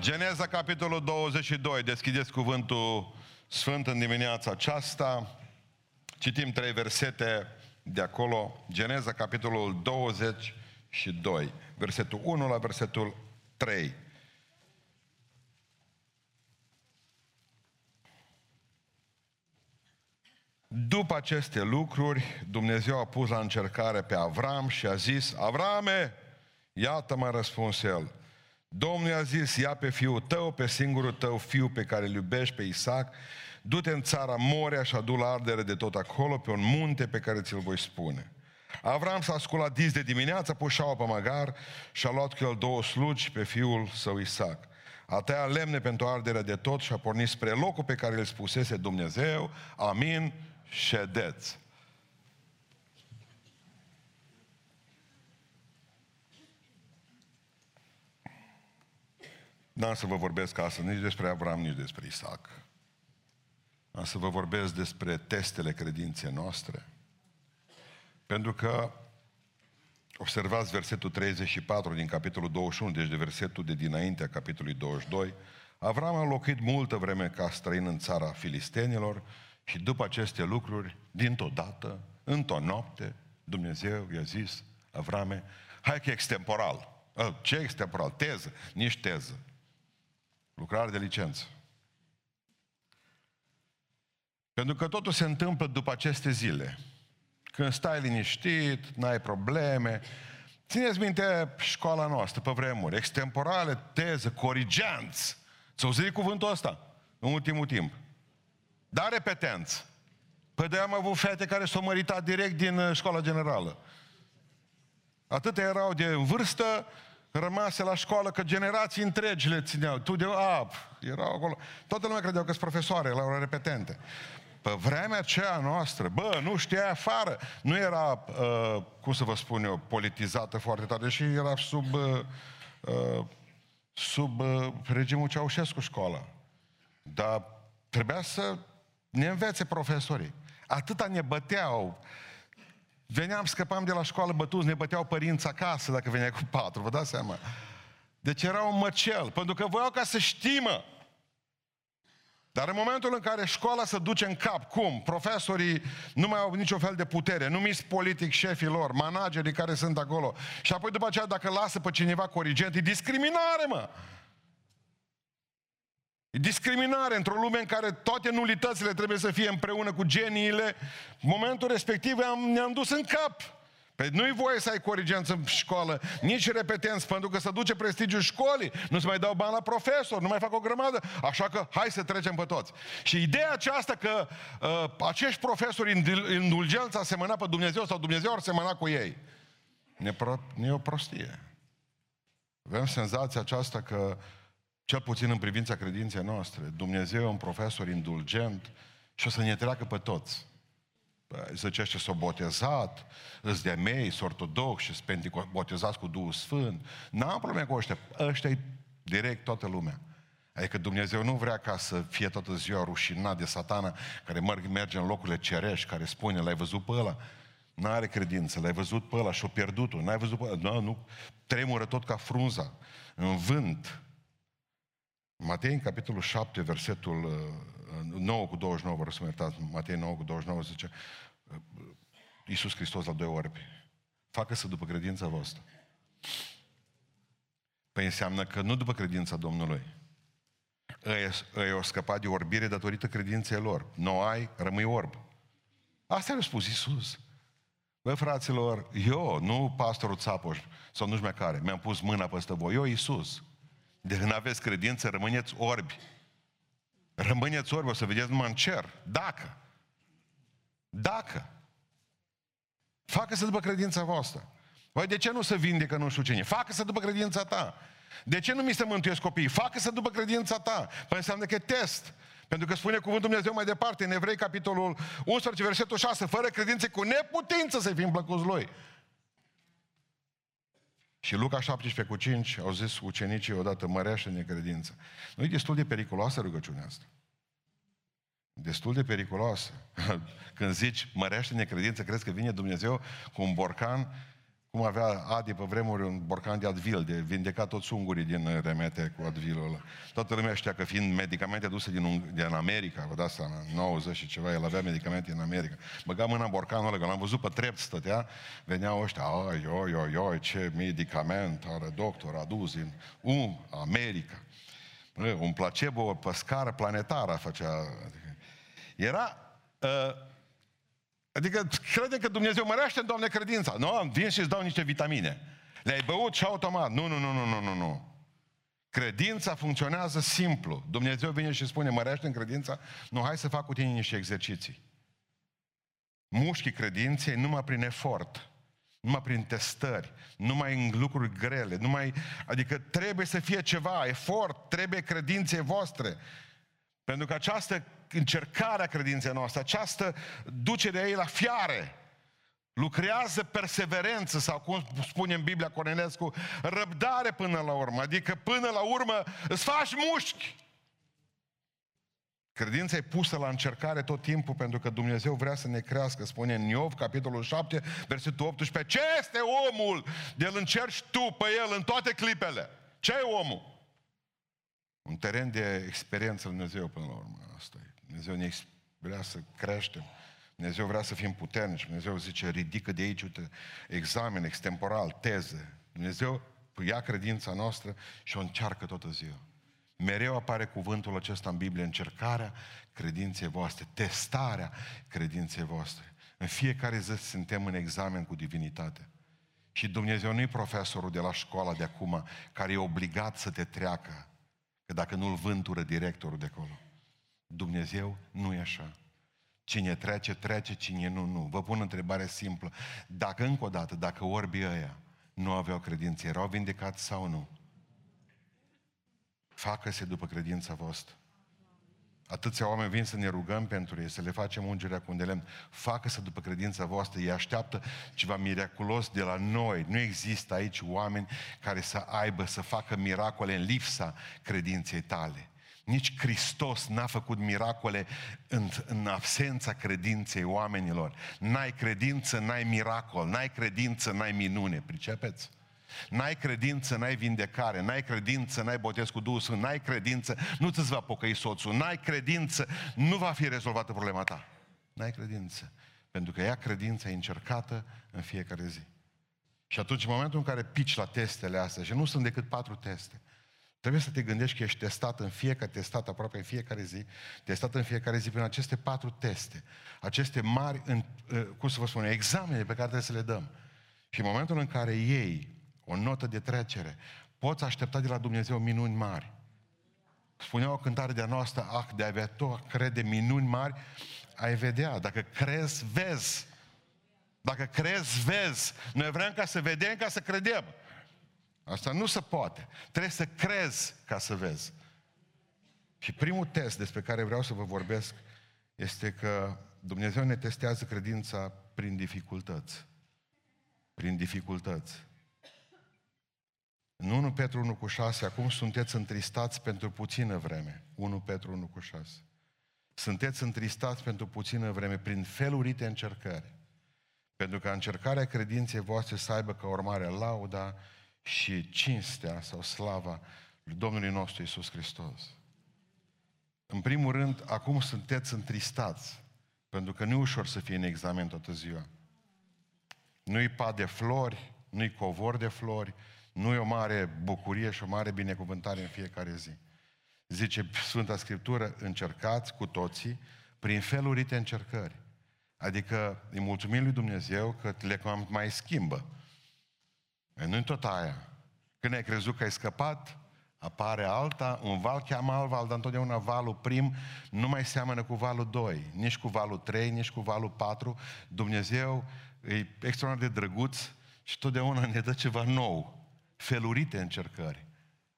Geneza, capitolul 22. Deschideți cuvântul Sfânt în dimineața aceasta. Citim trei versete de acolo. Geneza, capitolul 22. Versetul 1 la versetul 3. După aceste lucruri, Dumnezeu a pus la încercare pe Avram și a zis, Avrame, iată m-a răspuns el, Domnul a zis, ia pe fiul tău, pe singurul tău fiu pe care îl iubești, pe Isaac, du-te în țara Moria și adu la ardere de tot acolo, pe un munte pe care ți-l voi spune. Avram s-a sculat dis de dimineață, pușeau pe măgar și a luat cu el două slugi pe fiul său Isaac. A tăiat lemne pentru arderea de tot și a pornit spre locul pe care îl spusese Dumnezeu, amin, ședeți. N-am să vă vorbesc astăzi nici despre Avram, nici despre Isaac. Am să vă vorbesc despre testele credinței noastre. Pentru că, observați versetul 34 din capitolul 21, deci de versetul de dinainte a capitolului 22, Avram a locuit multă vreme ca străin în țara filistenilor și după aceste lucruri, dintr-o dată, într-o noapte, Dumnezeu i-a zis, Avrame, hai că e extemporal. Ă, ce extemporal? Teză? Nici teză. Lucrare de licență. Pentru că totul se întâmplă după aceste zile. Când stai liniștit, n-ai probleme. Țineți minte școala noastră pe vremuri. Extemporale, teză, corigenți. Ți-au auzit cuvântul ăsta în ultimul timp. Dar repetenți. Păi de am avut fete care s-au măritat direct din uh, școala generală. Atâtea erau de vârstă, rămase la școală, că generații întregi le țineau. Tu de a, erau acolo. Toată lumea credeau că sunt profesoare, la ora repetente. Pe vremea aceea noastră, bă, nu știa afară. Nu era, uh, cum să vă spun eu, politizată foarte tare, și era sub, uh, uh, sub uh, regimul Ceaușescu școala. Dar trebuia să ne învețe profesorii. Atâta ne băteau. Veneam, scăpam de la școală bătuți, ne băteau părinți acasă dacă venea cu patru, vă dați seama? Deci era un măcel, pentru că voiau ca să știmă. Dar în momentul în care școala se duce în cap, cum? Profesorii nu mai au niciun fel de putere, numiți politic șefii lor, managerii care sunt acolo. Și apoi după aceea, dacă lasă pe cineva corigent, e discriminare, mă! E discriminare într-o lume în care toate nulitățile trebuie să fie împreună cu geniile. Momentul respectiv am, ne-am dus în cap. Păi nu-i voie să ai corigență în școală, nici repetenți, pentru că se duce prestigiul școlii, nu se mai dau bani la profesor, nu mai fac o grămadă, așa că hai să trecem pe toți. Și ideea aceasta că uh, acești profesori indulgenți a semănat pe Dumnezeu sau Dumnezeu ar semăna cu ei, ne, pro- ne o prostie. Avem senzația aceasta că cel puțin în privința credinței noastre, Dumnezeu e un profesor indulgent și o să ne treacă pe toți. Păi, zice, ăștia s-au botezat, îți de mei, sunt ortodoxi, sunt botezați cu Duhul Sfânt. N-am probleme cu ăștia. Ăștia e direct toată lumea. Adică Dumnezeu nu vrea ca să fie toată ziua rușinat de satana care merge în locurile cerești, care spune, l-ai văzut pe ăla? N-are credință, l-ai văzut pe ăla și-o pierdut-o, n-ai văzut pe ăla? Nu, nu, tremură tot ca frunza, în vânt, Matei, în capitolul 7, versetul 9 uh, cu 29, vă rog să mă iertați, Matei 9 cu 29 zice uh, Iisus Hristos la doi orbi. Facă-să după credința voastră. Păi înseamnă că nu după credința Domnului. Ei au scăpat de orbire datorită credinței lor. Nu ai, rămâi orb. Asta a spus Iisus. Băi, fraților, eu, nu pastorul Țapoș sau nu știu care, mi-am pus mâna peste voi, eu, Iisus. De când aveți credință, rămâneți orbi. Rămâneți orbi, o să vedeți numai în cer. Dacă. Dacă. Facă-să după credința voastră. Păi de ce nu se vindecă nu știu cine? Facă-să după credința ta. De ce nu mi se mântuiesc copiii? Facă-să după credința ta. Păi înseamnă că e test. Pentru că spune cuvântul Dumnezeu mai departe, în Evrei, capitolul 11, versetul 6, fără credință cu neputință să fim plăcuți lui. Și Luca 17 cu 5 au zis ucenicii odată, mărește necredință. Nu e destul de periculoasă rugăciunea asta. Destul de periculoasă. Când zici mărește necredință, crezi că vine Dumnezeu cu un borcan cum avea Adi pe vremuri un borcan de Advil, de vindecat toți ungurii din remete cu Advilul ăla. Toată lumea știa că fiind medicamente aduse din, din America, vă dați seama, 90 și ceva, el avea medicamente în America. Băga mâna în borcanul ăla, că l-am văzut pe trept stătea, veneau ăștia, ai, oi, oi, oi, ce medicament are doctor adus din um, America. Bă, un placebo pe scară planetară făcea. Era uh, Adică crede că Dumnezeu mărește, Doamne, credința. Nu, vin și îți dau niște vitamine. Le-ai băut și automat. Nu, nu, nu, nu, nu, nu, nu. Credința funcționează simplu. Dumnezeu vine și spune, mărește în credința? Nu, hai să fac cu tine niște exerciții. Mușchii credinței numai prin efort, numai prin testări, numai în lucruri grele, numai, adică trebuie să fie ceva, efort, trebuie credințe voastre. Pentru că această încercare a credinței noastre, această duce de ei la fiare, lucrează perseverență sau cum spune în Biblia Cornelescu, răbdare până la urmă, adică până la urmă îți faci mușchi. Credința e pusă la încercare tot timpul pentru că Dumnezeu vrea să ne crească. Spune în Iov, capitolul 7, versetul 18, ce este omul de îl încerci tu pe el în toate clipele? Ce e omul? Un teren de experiență Lui Dumnezeu până la urmă. Asta e. Dumnezeu ne vrea să creștem. Dumnezeu vrea să fim puternici. Dumnezeu zice, ridică de aici, uite, examen extemporal, teze. Dumnezeu ia credința noastră și o încearcă toată ziua. Mereu apare cuvântul acesta în Biblie, încercarea credinței voastre, testarea credinței voastre. În fiecare zi suntem în examen cu divinitate. Și Dumnezeu nu e profesorul de la școala de acum care e obligat să te treacă Că dacă nu-l vântură directorul de acolo. Dumnezeu nu e așa. Cine trece, trece, cine nu, nu. Vă pun o întrebare simplă. Dacă încă o dată, dacă orbii ăia nu aveau credință, erau vindecați sau nu? Facă-se după credința voastră. Atâția oameni vin să ne rugăm pentru ei, să le facem ungerea cu un de lemn. Facă-se după credința voastră, ei așteaptă ceva miraculos de la noi. Nu există aici oameni care să aibă, să facă miracole în lipsa credinței tale. Nici Hristos n-a făcut miracole în, în absența credinței oamenilor. N-ai credință, n-ai miracol, n-ai credință, n-ai minune. Pricepeți? N-ai credință, n-ai vindecare, n-ai credință, n-ai botez cu Duhul Sfânt, n-ai credință, nu ți va pocăi soțul, n-ai credință, nu va fi rezolvată problema ta. N-ai credință. Pentru că ea credința e încercată în fiecare zi. Și atunci, în momentul în care pici la testele astea, și nu sunt decât patru teste, trebuie să te gândești că ești testat în fiecare, testat aproape în fiecare zi, testat în fiecare zi prin aceste patru teste, aceste mari, cum să vă spun, examene pe care trebuie să le dăm. Și în momentul în care ei o notă de trecere. Poți aștepta de la Dumnezeu minuni mari. Spunea o cântare de-a noastră, ah, de avea tu crede minuni mari, ai vedea. Dacă crezi, vezi. Dacă crezi, vezi. Noi vrem ca să vedem, ca să credem. Asta nu se poate. Trebuie să crezi ca să vezi. Și primul test despre care vreau să vă vorbesc este că Dumnezeu ne testează credința prin dificultăți. Prin dificultăți. În 1 Petru 1 cu 6, acum sunteți întristați pentru puțină vreme. 1 Petru 1 cu 6. Sunteți întristați pentru puțină vreme prin felurite încercări. Pentru că încercarea credinței voastre să aibă ca urmare lauda și cinstea sau slava lui Domnului nostru Isus Hristos. În primul rând, acum sunteți întristați, pentru că nu e ușor să fie în examen toată ziua. Nu-i pa de flori, nu-i covor de flori, nu e o mare bucurie și o mare binecuvântare în fiecare zi. Zice Sfânta Scriptură, încercați cu toții prin felurite încercări. Adică îi mulțumim lui Dumnezeu că le mai schimbă. nu tot aia. Când ai crezut că ai scăpat, apare alta, un val cheamă alt val, dar întotdeauna valul prim nu mai seamănă cu valul 2, nici cu valul 3, nici cu valul 4. Dumnezeu e extraordinar de drăguț și totdeauna ne dă ceva nou felurite încercări.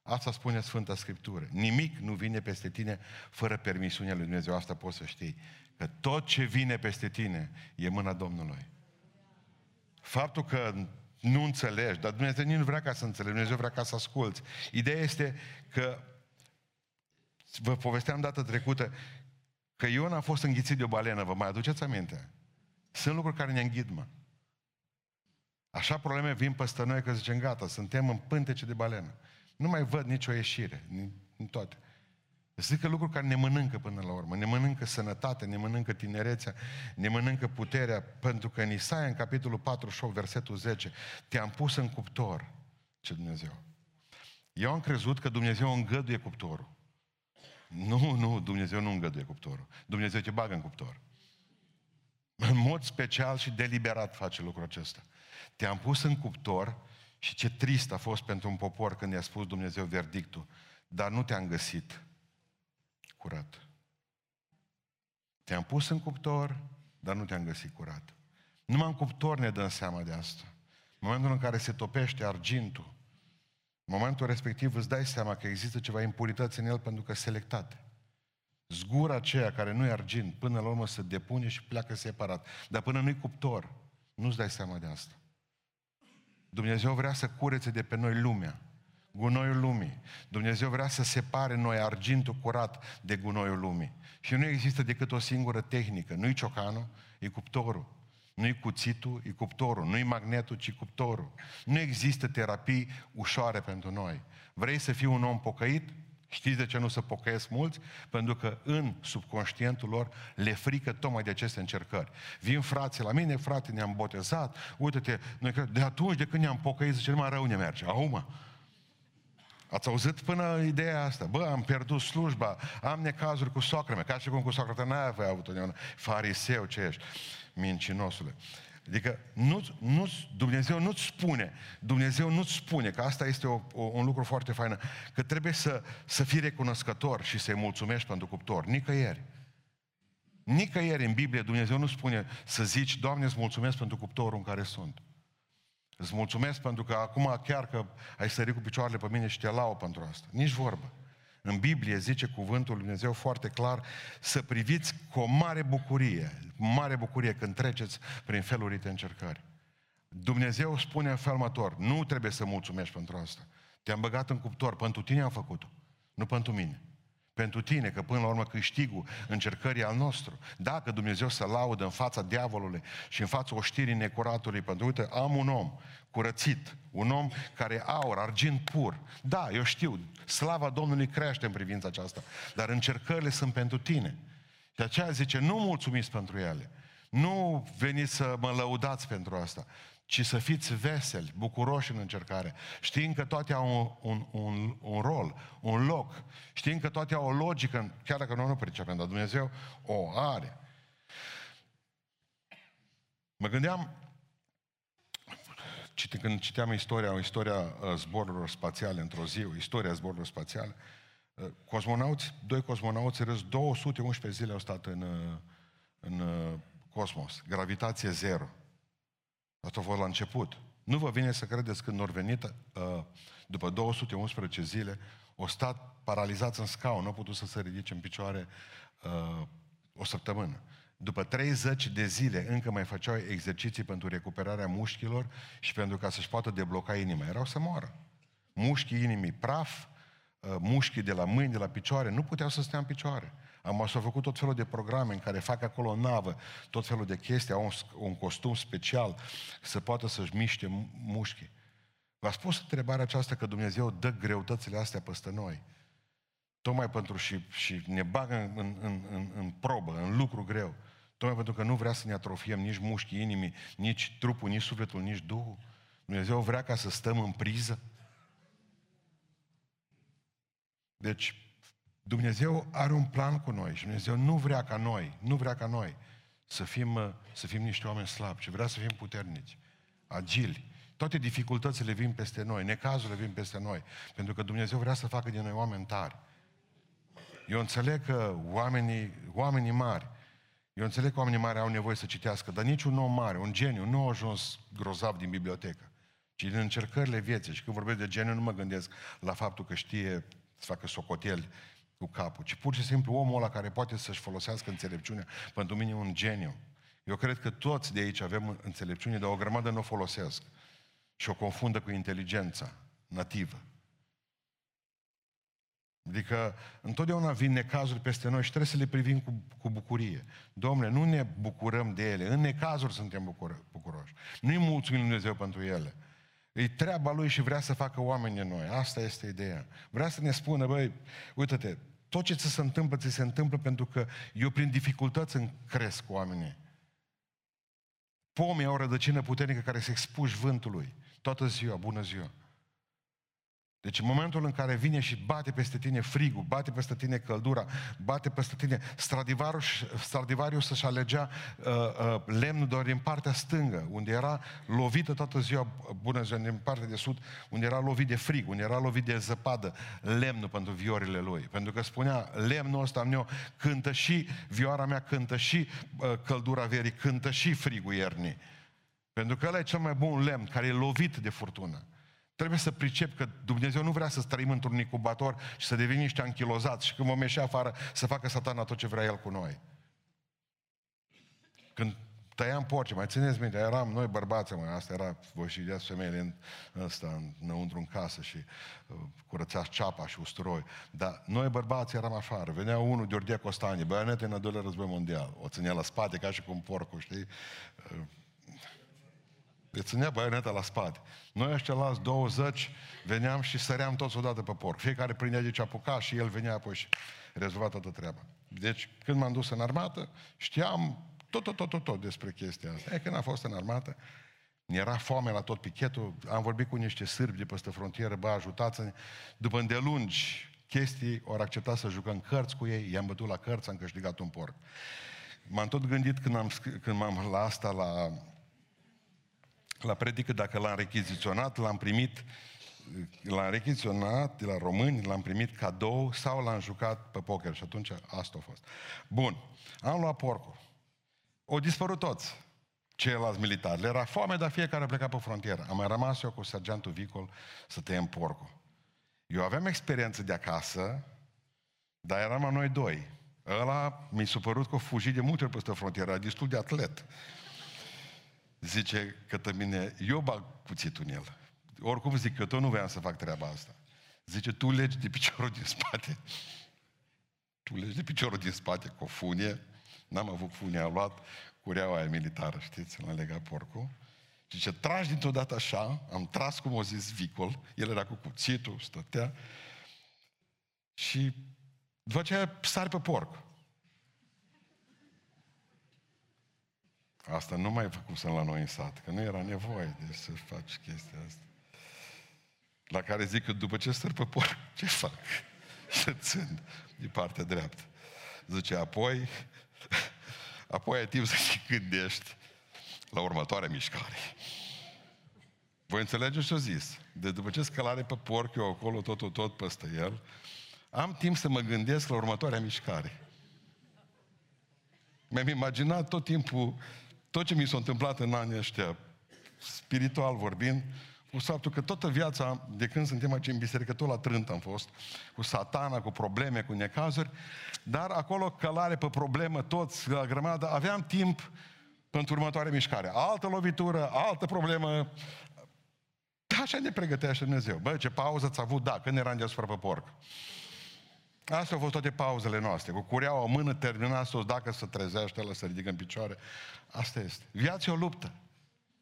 Asta spune Sfânta Scriptură. Nimic nu vine peste tine fără permisiunea lui Dumnezeu. Asta poți să știi. Că tot ce vine peste tine e mâna Domnului. Faptul că nu înțelegi, dar Dumnezeu nu vrea ca să înțelegi, Dumnezeu vrea ca să asculți. Ideea este că, vă povesteam data trecută, că Ion a fost înghițit de o balenă, vă mai aduceți aminte? Sunt lucruri care ne înghid, mă. Așa probleme vin peste noi că zicem, gata, suntem în pântece de balenă. Nu mai văd nicio ieșire în toate. Zic că lucruri care ne mănâncă până la urmă. Ne mănâncă sănătate, ne mănâncă tinerețea, ne mănâncă puterea, pentru că în Isaia, în capitolul 48, versetul 10, te-am pus în cuptor, ce Dumnezeu. Eu am crezut că Dumnezeu îngăduie cuptorul. Nu, nu, Dumnezeu nu îngăduie cuptorul. Dumnezeu te bagă în cuptor. În mod special și deliberat face lucrul acesta. Te-am pus în cuptor și ce trist a fost pentru un popor când i-a spus Dumnezeu verdictul. Dar nu te-am găsit curat. Te-am pus în cuptor, dar nu te-am găsit curat. Numai în cuptor ne dăm seama de asta. În momentul în care se topește argintul, în momentul respectiv îți dai seama că există ceva impurități în el pentru că selectate. Zgura aceea care nu e argint, până la urmă se depune și pleacă separat. Dar până nu-i cuptor, nu-ți dai seama de asta. Dumnezeu vrea să curețe de pe noi lumea, gunoiul lumii. Dumnezeu vrea să separe noi argintul curat de gunoiul lumii. Și nu există decât o singură tehnică. Nu-i ciocanul, e cuptorul. Nu-i cuțitul, e cuptorul. Nu-i magnetul, ci cuptorul. Nu există terapii ușoare pentru noi. Vrei să fii un om pocăit? Știți de ce nu se pocăiesc mulți? Pentru că în subconștientul lor le frică tocmai de aceste încercări. Vin frații la mine, frate, ne-am botezat, uite-te, noi, de atunci de când ne-am pocăit, zice, mai rău ne merge. Acum, Ați auzit până ideea asta? Bă, am pierdut slujba, am necazuri cu socră mea, ca și cum cu socră ta n-ai avut un fariseu ce ești, mincinosule. Adică nu, nu, Dumnezeu nu-ți spune, Dumnezeu nu-ți spune, că asta este o, o, un lucru foarte fain, că trebuie să, să fii recunoscător și să-i mulțumești pentru cuptor. Nicăieri. Nicăieri în Biblie Dumnezeu nu spune să zici, Doamne, îți mulțumesc pentru cuptorul în care sunt. Îți mulțumesc pentru că acum chiar că ai sărit cu picioarele pe mine și te lau pentru asta. Nici vorbă. În Biblie zice cuvântul Lui Dumnezeu foarte clar să priviți cu o mare bucurie, mare bucurie când treceți prin felurite încercări. Dumnezeu spune în felul următor, nu trebuie să mulțumești pentru asta. Te-am băgat în cuptor, pentru tine am făcut-o, nu pentru mine pentru tine, că până la urmă câștigul încercării al nostru. Dacă Dumnezeu să laudă în fața diavolului și în fața oștirii necuratului, pentru uite, am un om curățit, un om care aur, argint pur. Da, eu știu, slava Domnului crește în privința aceasta, dar încercările sunt pentru tine. De aceea zice, nu mulțumiți pentru ele. Nu veniți să mă lăudați pentru asta ci să fiți veseli, bucuroși în încercare, știind că toate au un, un, un, un rol, un loc, știind că toate au o logică, chiar dacă noi nu pricepem, dar Dumnezeu o are. Mă gândeam, când citeam istoria, istoria uh, zborurilor spațiale într-o zi, istoria zborurilor spațiale, uh, cosmonauți, doi cosmonauți răs 211 zile au stat în, uh, în cosmos, gravitație zero. Asta a fost la început. Nu vă vine să credeți când au venit uh, după 211 zile, o stat paralizați în scaun, nu au putut să se ridice în picioare uh, o săptămână. După 30 de zile încă mai făceau exerciții pentru recuperarea mușchilor și pentru ca să-și poată debloca inima. Erau să moară. Mușchii inimii praf, uh, mușchii de la mâini, de la picioare, nu puteau să stea în picioare. Am s-au făcut tot felul de programe în care fac acolo o navă, tot felul de chestii, au un, un costum special să poată să-și miște mușchii. V-a spus întrebarea aceasta că Dumnezeu dă greutățile astea peste noi. Tocmai pentru și, și ne bagă în, în, în, în probă, în lucru greu. Tocmai pentru că nu vrea să ne atrofiem nici mușchii inimii, nici trupul, nici sufletul, nici Duhul. Dumnezeu vrea ca să stăm în priză. Deci, Dumnezeu are un plan cu noi și Dumnezeu nu vrea ca noi, nu vrea ca noi să fim, să fim niște oameni slabi, ci vrea să fim puternici, agili. Toate dificultățile vin peste noi, necazurile vin peste noi, pentru că Dumnezeu vrea să facă din noi oameni tari. Eu înțeleg că oamenii, oamenii mari, eu înțeleg că oamenii mari au nevoie să citească, dar niciun om mare, un geniu, nu a ajuns grozav din bibliotecă, ci din încercările vieții. Și când vorbesc de geniu, nu mă gândesc la faptul că știe să facă socoteli cu capul, ci pur și simplu omul ăla care poate să-și folosească înțelepciunea, pentru mine e un geniu. Eu cred că toți de aici avem înțelepciune, dar o grămadă nu o folosesc și o confundă cu inteligența nativă. Adică întotdeauna vin necazuri peste noi și trebuie să le privim cu, cu bucurie. Domnule, nu ne bucurăm de ele. În necazuri suntem bucur- bucuroși. Nu-i mulțumim Lui Dumnezeu pentru ele. E treaba Lui și vrea să facă oameni de noi. Asta este ideea. Vrea să ne spună, băi, uite-te, tot ce ți se întâmplă, ți se întâmplă pentru că eu prin dificultăți îmi cresc oamenii. Pomii au o rădăcină puternică care se expuși vântului. Toată ziua, bună ziua. Deci în momentul în care vine și bate peste tine frigul, bate peste tine căldura, bate peste tine Stradivarius, Stradivarius să-și alegea uh, uh, lemnul doar din partea stângă, unde era lovită toată ziua, bună ziua, din partea de sud, unde era lovit de frig, unde era lovit de zăpadă, lemnul pentru viorile lui. Pentru că spunea, lemnul ăsta meu cântă și, vioara mea cântă și uh, căldura verii, cântă și frigul iernii. Pentru că ăla e cel mai bun lemn care e lovit de furtună. Trebuie să pricep că Dumnezeu nu vrea să trăim într-un incubator și să devenim niște anchilozați și când vom ieși afară să facă satana tot ce vrea el cu noi. Când tăiam porci, mai țineți minte, eram noi bărbați, mai asta era, voi și de femeile în, ăsta, înăuntru în casă și uh, curățați ceapa și usturoi. Dar noi bărbați eram afară. Venea unul de ordea Costanie, băianete în al doilea război mondial. O ținea la spate ca și cum porcul, știi? Uh, îi ținea baioneta la spate. Noi ăștia las 20, veneam și săream toți odată pe porc. Fiecare prindea de ce apuca și el venea apoi și rezolva toată treaba. Deci, când m-am dus în armată, știam tot, tot, tot, tot, tot despre chestia asta. E, când am fost în armată, era foame la tot pichetul, am vorbit cu niște sârbi de peste frontieră, bă, ajutați-ne. După îndelungi chestii, au acceptat să jucăm cărți cu ei, i-am bătut la cărți, am câștigat un porc. M-am tot gândit când, am, când m-am la asta, la la predică, dacă l-am rechiziționat, l-am primit, l-am rechiziționat de la români, l-am primit cadou sau l-am jucat pe poker și atunci asta a fost. Bun, am luat porcul. Au dispărut toți ceilalți militari. Le era foame, dar fiecare a plecat pe frontieră. Am mai rămas eu cu sergentul Vicol să tăiem porcul. Eu aveam experiență de acasă, dar eram a noi doi. Ăla mi s-a părut că a fugit de multe ori peste frontieră, era destul de atlet. Zice către mine, eu bag cuțitul în el. Oricum zic, eu tot nu voiam să fac treaba asta. Zice, tu legi de piciorul din spate. Tu legi de piciorul din spate cu o funie. N-am avut funie, am luat cureaua aia militară, știți, l-am legat porcul. Și ce tragi dintr-o dată așa, am tras, cum o zis, vicol, el era cu cuțitul, stătea, și după aceea sari pe porc. Asta nu mai făcusem la noi în sat, că nu era nevoie de să faci chestia asta. La care zic că după ce stăr pe porc, ce fac? Și țin de partea dreaptă. Zice, apoi, apoi ai timp să te gândești la următoarea mișcare. Voi înțelegeți ce-o zis? De după ce scălare pe porc, eu acolo, tot, tot, tot peste el, am timp să mă gândesc la următoarea mișcare. Mi-am imaginat tot timpul tot ce mi s-a întâmplat în anii ăștia, spiritual vorbind, cu faptul că toată viața, de când suntem aici în biserică, tot la trânt am fost, cu satana, cu probleme, cu necazuri, dar acolo călare pe problemă, toți, la grămadă, aveam timp pentru următoarea mișcare. Altă lovitură, altă problemă. Așa ne pregătește Dumnezeu. Bă, ce pauză ți-a avut? Da, când eram deasupra pe porc. Astea au fost toate pauzele noastre. Cu cureaua o mână termina să dacă să trezește, la să ridică în picioare. Asta este. Viața e o luptă.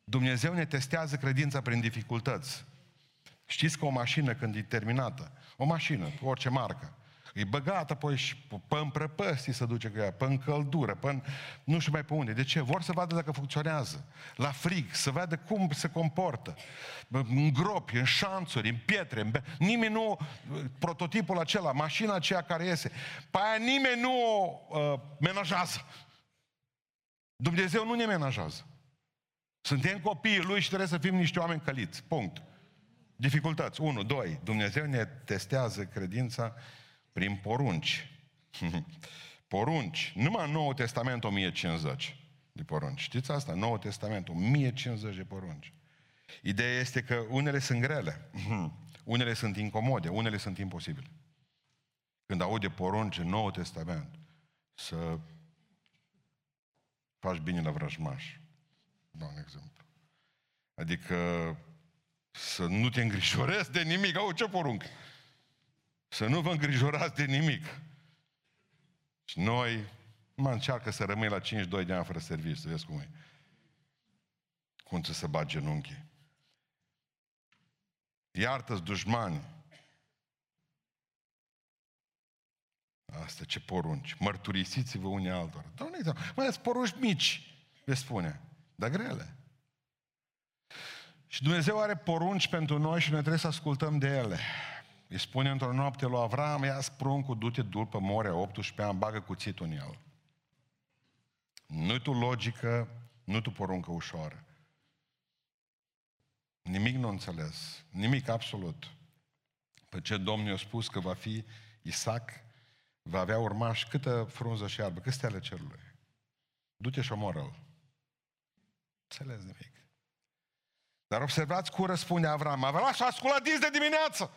Dumnezeu ne testează credința prin dificultăți. Știți că o mașină când e terminată, o mașină, orice marcă, E băgată apoi și pe împrăpăstii să duce cu ea, pe încăldură, pe nu știu mai pe unde. De ce? Vor să vadă dacă funcționează. La frig, să vadă cum se comportă. În gropi, în șanțuri, în pietre. În... Nimeni nu, prototipul acela, mașina aceea care iese, pe aia nimeni nu o uh, menajează. Dumnezeu nu ne menajează. Suntem copiii Lui și trebuie să fim niște oameni căliți. Punct. Dificultăți. Unu, doi. Dumnezeu ne testează credința prin porunci. porunci. Numai în Noul Testament 1050 de porunci. Știți asta? Noul Testament 1050 de porunci. Ideea este că unele sunt grele, unele sunt incomode, unele sunt imposibile. Când aude porunci în Noul Testament, să faci bine la vrăjmaș. Da, un exemplu. Adică să nu te îngrijorezi de nimic. Au, ce poruncă? Să nu vă îngrijorați de nimic. Și noi, mă încearcă să rămâi la 52 de ani fără serviciu, să vezi cum e. Cum să se bat genunchii. Iartă-ți dușmani. Asta ce porunci. Mărturisiți-vă unii altora. Doamne, mai ales porunci mici, le spune, dar grele. Și Dumnezeu are porunci pentru noi și noi trebuie să ascultăm de ele. Îi spune într-o noapte lui Avram, ia pruncul, du-te după morea 18 ani, bagă cuțitul în el. Nu tu logică, nu tu poruncă ușoară. Nimic nu înțeles. Nimic absolut. Pe ce Domnul a spus că va fi Isaac, va avea urmași câtă frunză și albă, câte stele cerului. Du-te și omoră-l. Înțeles nimic. Dar observați cum răspunde Avram. Avram și-a ascultat de dimineață.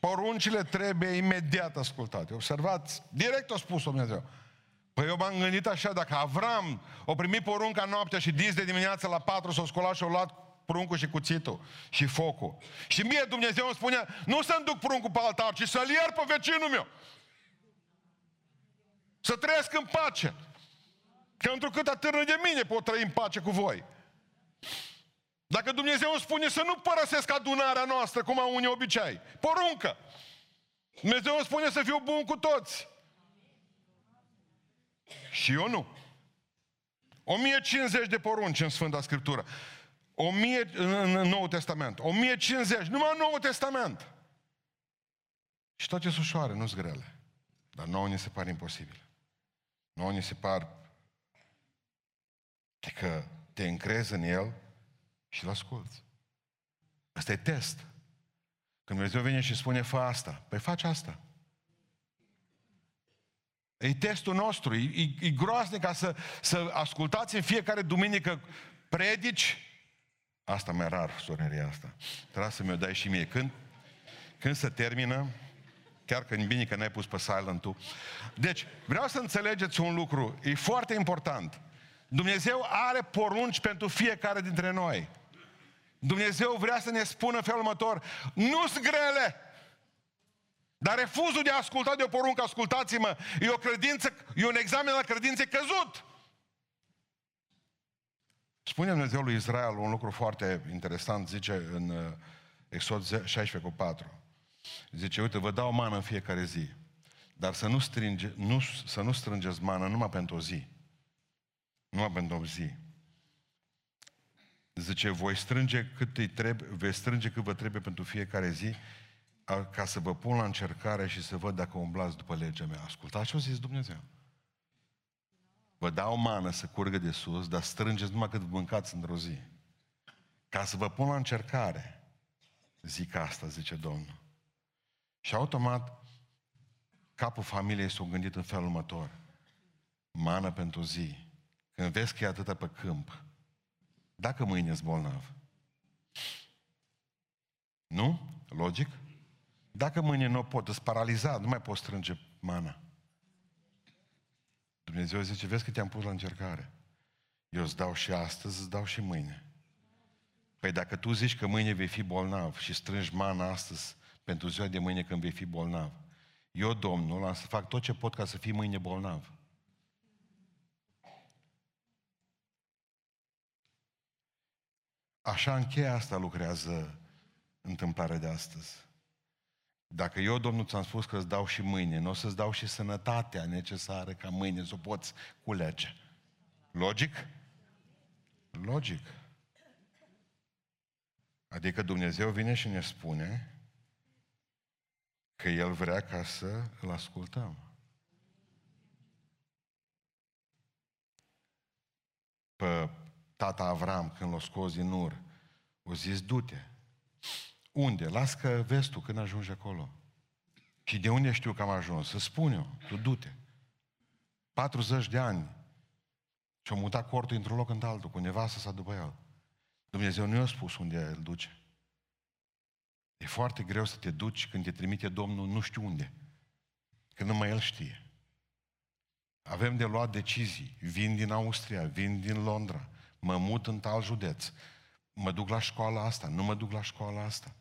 Poruncile trebuie imediat ascultate. Observați, direct a spus Dumnezeu. Păi eu m-am gândit așa, dacă Avram o primit porunca noaptea și dis de dimineață la patru s-o scolat și o luat pruncul și cuțitul și focul. Și mie Dumnezeu îmi spunea, nu să-mi duc pruncul pe altar, ci să-l iert pe vecinul meu. Să trăiesc în pace. Că întrucât atârnă de mine pot trăi în pace cu voi. Dacă Dumnezeu îmi spune să nu părăsesc adunarea noastră, cum au unii obicei, poruncă. Dumnezeu îmi spune să fiu bun cu toți. Și eu nu. 1050 de porunci în Sfânta Scriptură. 1000 în Noul Testament. 1050, numai în Noul Testament. Și toate sunt ușoare, nu sunt grele. Dar nouă ni se pare imposibil. Nouă ni se par că te încrezi în El și îl asculți. Asta e test. Când Dumnezeu vine și spune, fă asta, păi faci asta. E testul nostru, e, e, e groaznic ca să, să ascultați în fiecare duminică predici. Asta mai rar, soreria asta. Trebuie să mi-o dai și mie. Când, când se termină, chiar că bine că n-ai pus pe silent Deci, vreau să înțelegeți un lucru, e foarte important. Dumnezeu are porunci pentru fiecare dintre noi. Dumnezeu vrea să ne spună felul următor, nu sunt grele, dar refuzul de a asculta de o poruncă, ascultați-mă, e o credință, e un examen al credinței căzut. Spune Dumnezeu lui Israel un lucru foarte interesant, zice în uh, Exod 16 cu 4. Zice, uite, vă dau mană în fiecare zi, dar să nu, strânge, nu, să nu strângeți mană numai pentru o zi. Numai pentru o zi. Zice, voi strânge cât îi trebuie, veți strânge cât vă trebuie pentru fiecare zi, ca să vă pun la încercare și să văd dacă umblați după legea mea. Ascultați ce a zis Dumnezeu. Vă dau mană să curgă de sus, dar strângeți numai cât mâncați într-o zi. Ca să vă pun la încercare. Zic asta, zice Domnul. Și automat, capul familiei s-a gândit în felul următor. Mană pentru zi. Când vezi că e atâta pe câmp, dacă mâine ești bolnav. Nu? Logic? Dacă mâine nu pot, îți paralizat, nu mai poți strânge mana. Dumnezeu zice, vezi că te-am pus la încercare. Eu îți dau și astăzi, îți dau și mâine. Păi dacă tu zici că mâine vei fi bolnav și strângi mana astăzi pentru ziua de mâine când vei fi bolnav, eu, Domnul, am să fac tot ce pot ca să fii mâine bolnav. Așa încheie asta lucrează întâmplarea de astăzi. Dacă eu, Domnul, ți-am spus că îți dau și mâine, nu o să-ți dau și sănătatea necesară ca mâine să o poți culege. Logic? Logic. Adică Dumnezeu vine și ne spune că El vrea ca să îl ascultăm. Pe tata Avram, când l-a scos din ur, o zis, du-te. Unde? Las că vezi tu când ajungi acolo. Și de unde știu că am ajuns? Să spun eu, tu du-te. 40 de ani. Și-a mutat cortul într-un loc în altul, cu nevastă sa după el. Dumnezeu nu i-a spus unde îl duce. E foarte greu să te duci când te trimite Domnul nu știu unde. Când numai El știe. Avem de luat decizii. Vin din Austria, vin din Londra, mă mut în tal județ, mă duc la școala asta, nu mă duc la școala asta.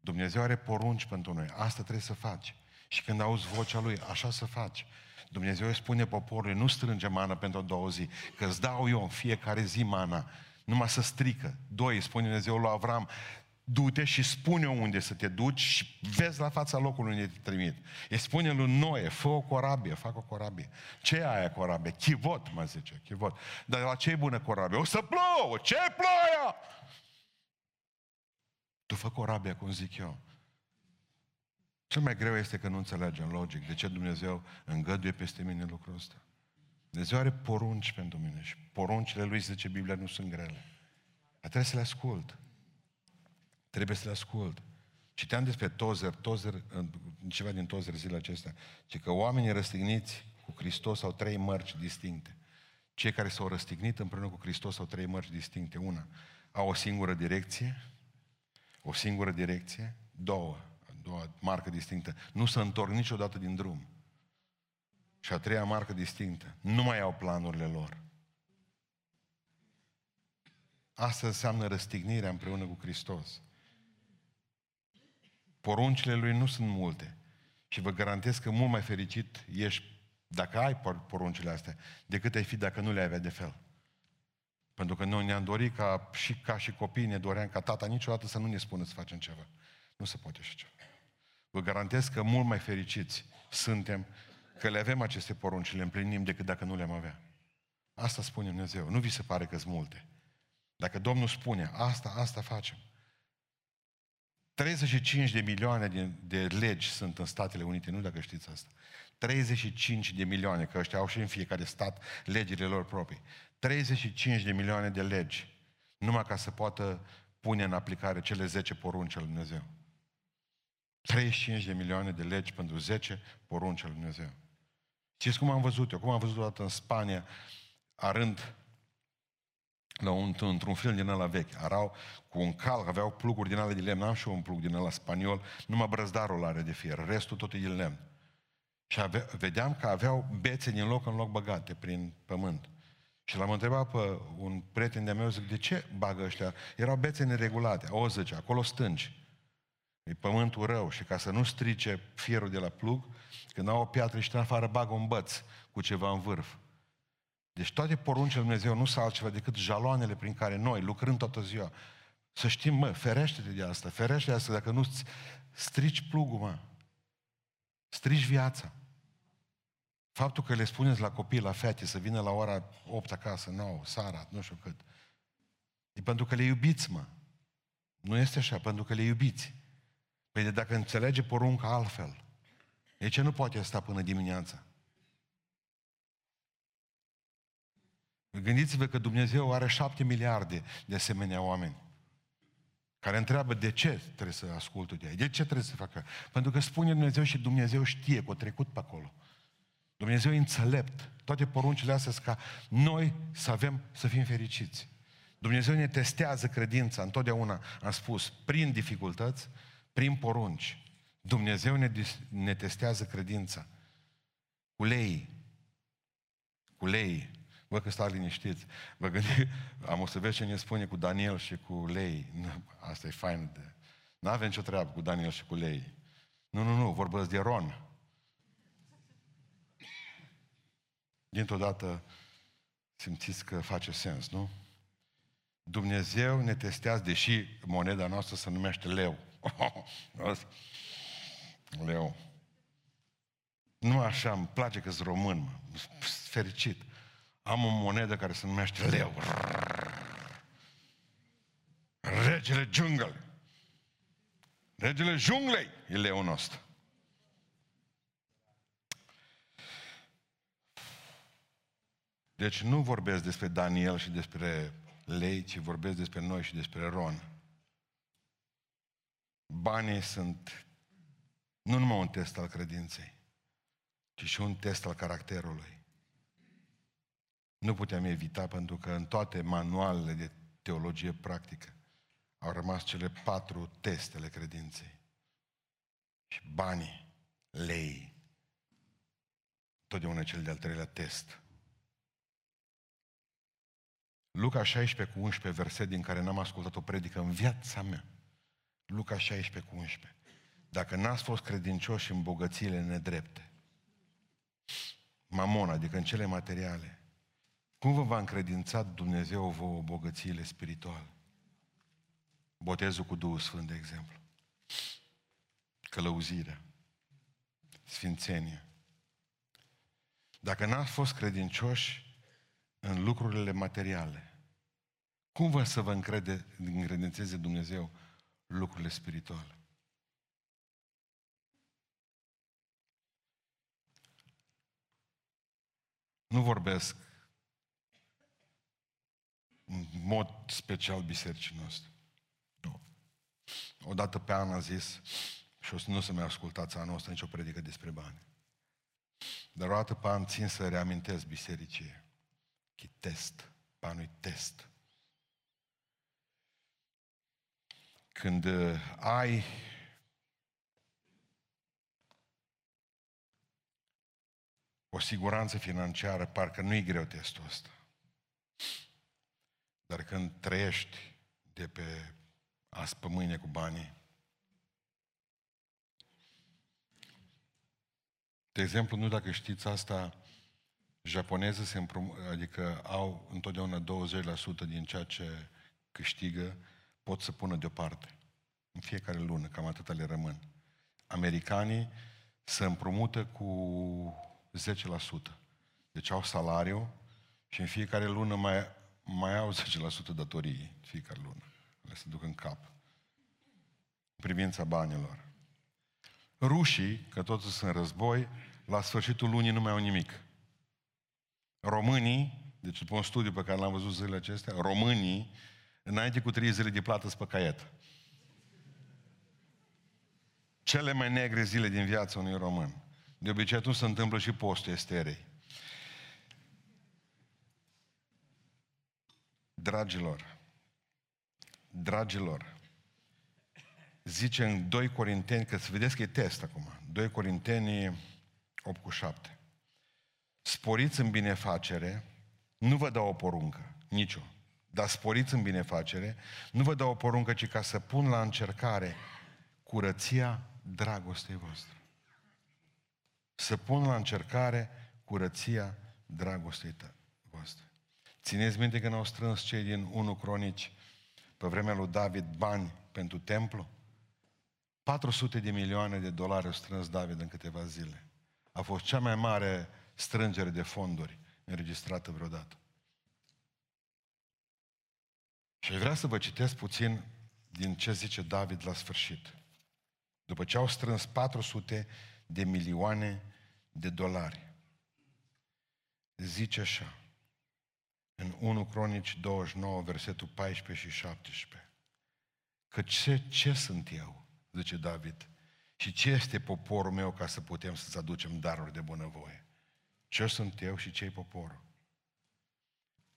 Dumnezeu are porunci pentru noi. Asta trebuie să faci. Și când auzi vocea Lui, așa să faci. Dumnezeu îi spune poporului, nu strânge mana pentru două zi, că îți dau eu în fiecare zi mana, numai să strică. Doi, spune Dumnezeu lui Avram, du-te și spune unde să te duci și vezi la fața locului unde te trimit. E spune lui Noe, fă o corabie, fac o corabie. Ce e aia corabie? Chivot, mă zice, chivot. Dar la ce e bună corabie? O să plouă, ce ploaia? Tu fă corabia, cum zic eu. Cel mai greu este că nu înțelegem logic de ce Dumnezeu îngăduie peste mine lucrul ăsta. Dumnezeu are porunci pentru mine și poruncile Lui, zice Biblia, nu sunt grele. Dar trebuie să le ascult. Trebuie să le ascult. Citeam despre Tozer, Tozer, ceva din Tozer zilele acestea, ce că oamenii răstigniți cu Hristos au trei mărci distincte. Cei care s-au răstignit împreună cu Hristos au trei mărci distincte. Una, au o singură direcție, o singură direcție, două, a doua marcă distinctă, nu se întorc niciodată din drum. Și a treia marcă distinctă, nu mai au planurile lor. Asta înseamnă răstignirea împreună cu Hristos. Poruncile lui nu sunt multe. Și vă garantez că mult mai fericit ești dacă ai poruncile astea, decât ai fi dacă nu le avea de fel. Pentru că noi ne-am dorit ca și ca și copii ne doream ca tata niciodată să nu ne spună să facem ceva. Nu se poate așa ceva. Vă garantez că mult mai fericiți suntem că le avem aceste porunci, le împlinim decât dacă nu le-am avea. Asta spune Dumnezeu. Nu vi se pare că sunt multe. Dacă Domnul spune, asta, asta facem. 35 de milioane de, de legi sunt în Statele Unite, nu dacă știți asta. 35 de milioane, că ăștia au și în fiecare stat legile lor proprii. 35 de milioane de legi, numai ca să poată pune în aplicare cele 10 porunci al Dumnezeu. 35 de milioane de legi pentru 10 porunci al Dumnezeu. Știți cum am văzut eu? Cum am văzut odată în Spania, arând la un, într-un film din ăla vechi. Arau cu un cal, aveau pluguri din ale de lemn, am și eu un plug din ăla spaniol, numai brăzdarul are de fier, restul tot e de lemn. Și ave, vedeam că aveau bețe din loc în loc băgate prin pământ. Și l-am întrebat pe un prieten de-a meu, zic, de ce bagă ăștia? Erau bețe neregulate. O, zice, acolo stângi. E pământul rău și ca să nu strice fierul de la plug, când au o piatră și în afară bagă un băț cu ceva în vârf. Deci toate poruncile Lui Dumnezeu nu sunt altceva decât jaloanele prin care noi, lucrând toată ziua, să știm, mă, ferește-te de asta, ferește de asta, dacă nu strici plugul, mă. Strici viața. Faptul că le spuneți la copii, la fete, să vină la ora 8 acasă, 9, seara, nu știu cât, e pentru că le iubiți, mă. Nu este așa, pentru că le iubiți. Păi de dacă înțelege porunca altfel, de ce nu poate sta până dimineața? Gândiți-vă că Dumnezeu are șapte miliarde de asemenea oameni care întreabă de ce trebuie să ascultă de ei, de ce trebuie să facă. Pentru că spune Dumnezeu și Dumnezeu știe că a trecut pe acolo. Dumnezeu e înțelept. Toate poruncile astea ca noi să avem, să fim fericiți. Dumnezeu ne testează credința, întotdeauna am spus, prin dificultăți, prin porunci. Dumnezeu ne, ne testează credința. Cu lei. Cu lei. Vă că stați liniștiți. Vă gândi, am o să vezi ce ne spune cu Daniel și cu Lei. Asta e fain. De... Nu avem nicio treabă cu Daniel și cu Lei. Nu, nu, nu, vorbesc de Ron. Dintr-o dată simțiți că face sens, nu? Dumnezeu ne testează, deși moneda noastră se numește leu. leu. Nu așa, îmi place că-s român, mă. fericit. Am o monedă care se numește leu. Regele jungle. Regele junglei e leul nostru. Deci nu vorbesc despre Daniel și despre lei, ci vorbesc despre noi și despre Ron. Banii sunt nu numai un test al credinței, ci și un test al caracterului. Nu puteam evita pentru că în toate manualele de teologie practică au rămas cele patru testele credinței. Și banii, lei, totdeauna cel de-al treilea test. Luca 16 cu 11 verset din care n-am ascultat o predică în viața mea. Luca 16 cu 11. Dacă n-ați fost credincioși în bogățiile nedrepte, mamona, adică în cele materiale, cum vă va încredința Dumnezeu vouă bogățiile spirituale? Botezul cu Duhul Sfânt, de exemplu. Călăuzirea. Sfințenia. Dacă n-ați fost credincioși în lucrurile materiale, cum vă să vă încrede, încredințeze Dumnezeu lucrurile spirituale? Nu vorbesc în mod special bisericii noastre. Nu. Odată pe an a zis, și o să nu să mai ascultați anul ăsta nicio predică despre bani. Dar o dată pe an țin să reamintesc bisericii. Că test. Banul test. Când uh, ai o siguranță financiară, parcă nu-i greu testul ăsta. Dar când trăiești de pe azi pe mâine cu banii, de exemplu, nu dacă știți asta, japoneză se împrum, adică au întotdeauna 20% din ceea ce câștigă, pot să pună deoparte. În fiecare lună, cam atâta le rămân. Americanii se împrumută cu 10%. Deci au salariu și în fiecare lună mai, mai au 10% datorii, fiecare lună. Le se duc în cap. În privința banilor. Rușii, că toți sunt în război, la sfârșitul lunii nu mai au nimic. Românii, deci după un studiu pe care l-am văzut zilele acestea, românii, înainte cu trei zile de plată pe caiet. Cele mai negre zile din viața unui român. De obicei atunci se întâmplă și postul esterei. Dragilor, dragilor, zice în 2 Corinteni, că să vedeți că e test acum, 2 Corinteni 8 cu 7. Sporiți în binefacere, nu vă dau o poruncă, nicio, dar sporiți în binefacere, nu vă dau o poruncă, ci ca să pun la încercare curăția dragostei voastre să pun la încercare curăția dragostei voastre. Țineți minte când au strâns cei din 1 Cronici pe vremea lui David bani pentru templu? 400 de milioane de dolari au strâns David în câteva zile. A fost cea mai mare strângere de fonduri înregistrată vreodată. Și vreau să vă citesc puțin din ce zice David la sfârșit. După ce au strâns 400 de milioane de dolari. Zice așa, în 1 Cronici 29, versetul 14 și 17, că ce, ce sunt eu, zice David, și ce este poporul meu ca să putem să-ți aducem daruri de bunăvoie? Ce sunt eu și ce-i poporul?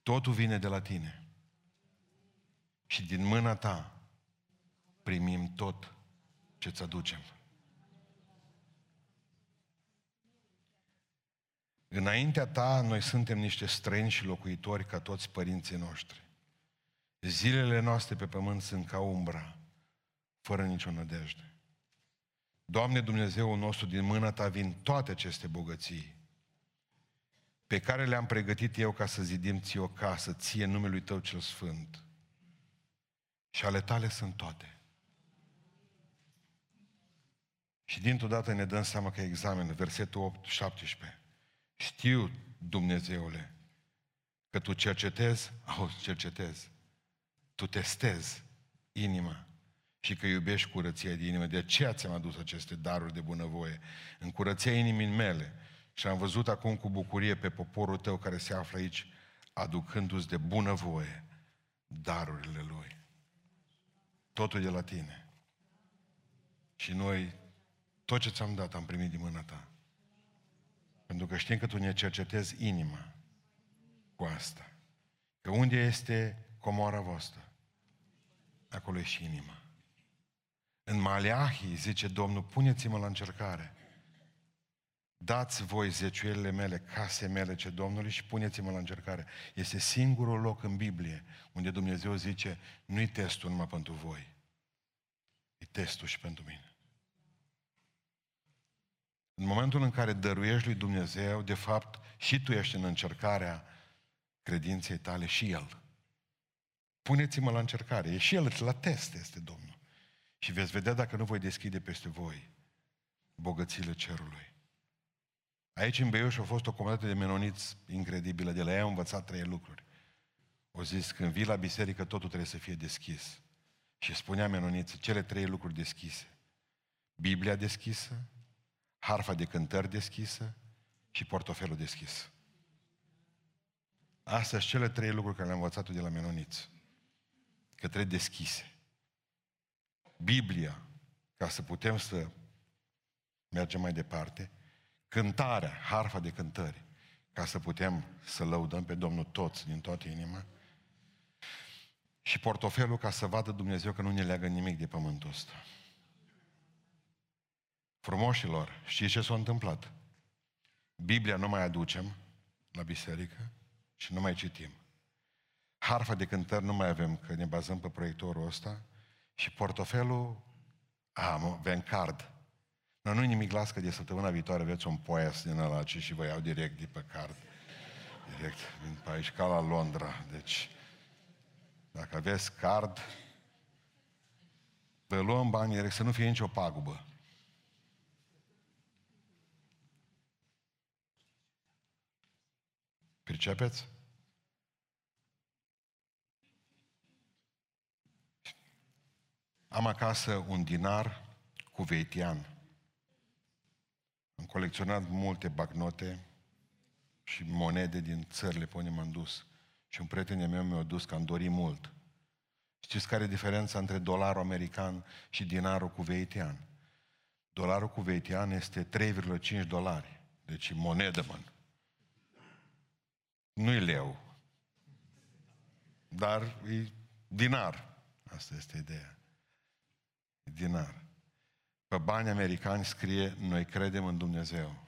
Totul vine de la tine. Și din mâna ta primim tot ce-ți aducem. Înaintea ta, noi suntem niște străini și locuitori ca toți părinții noștri. Zilele noastre pe pământ sunt ca umbra, fără nicio nădejde. Doamne Dumnezeu nostru, din mâna Ta vin toate aceste bogății pe care le-am pregătit eu ca să zidim ție o casă, ție numelui Tău cel Sfânt. Și ale Tale sunt toate. Și dintr-o dată ne dăm seama că examen, versetul 8, 17. Știu, Dumnezeule, că tu cercetezi, auzi, cercetezi, tu testezi inima și că iubești curăția de inimă. De aceea ți-am adus aceste daruri de bunăvoie. În curăția inimii mele. Și am văzut acum cu bucurie pe poporul tău care se află aici, aducându-ți de bunăvoie darurile lui. Totul de la tine. Și noi, tot ce ți-am dat, am primit din mâna ta. Pentru că știm că tu ne cercetezi inima cu asta. Că unde este comoara voastră? Acolo e și inima. În Maleahi, zice Domnul, puneți-mă la încercare. Dați voi zeciuielile mele, case mele, ce Domnului, și puneți-mă la încercare. Este singurul loc în Biblie unde Dumnezeu zice, nu-i testul numai pentru voi. E testul și pentru mine. În momentul în care dăruiești lui Dumnezeu, de fapt, și tu ești în încercarea credinței tale și El. Puneți-mă la încercare. E și El, la test este Domnul. Și veți vedea dacă nu voi deschide peste voi bogățile cerului. Aici în Beiuș a fost o comunitate de menoniți incredibilă. De la ei am învățat trei lucruri. O zis, când vii la biserică, totul trebuie să fie deschis. Și spunea menoniță, cele trei lucruri deschise. Biblia deschisă, harfa de cântări deschisă și portofelul deschis. Astea sunt cele trei lucruri care le-am învățat de la menoniți. Că trebuie deschise. Biblia, ca să putem să mergem mai departe, cântarea, harfa de cântări, ca să putem să lăudăm pe Domnul toți, din toată inima, și portofelul ca să vadă Dumnezeu că nu ne leagă nimic de pământul ăsta. Frumoșilor, știți ce s-a întâmplat? Biblia nu mai aducem la biserică și nu mai citim. Harfa de cântări nu mai avem, că ne bazăm pe proiectorul ăsta și portofelul, am, avem card. Dar nu nimic las că de săptămâna viitoare aveți un poias din ăla și vă iau direct de pe card. Direct din pe aici, ca la Londra. Deci, dacă aveți card, vă luăm banii direct, să nu fie nicio pagubă. Pricepeți? Am acasă un dinar cu veitian. Am colecționat multe bagnote și monede din țările pe unde m-am dus. Și un prieten meu mi-a dus că am dorit mult. Știți care e diferența între dolarul american și dinarul cuveitian? Dolarul cuveitian este 3,5 dolari. Deci e monedă, mă. Nu-i leu. Dar e dinar. Asta este ideea. E dinar. Pe bani americani scrie, noi credem în Dumnezeu.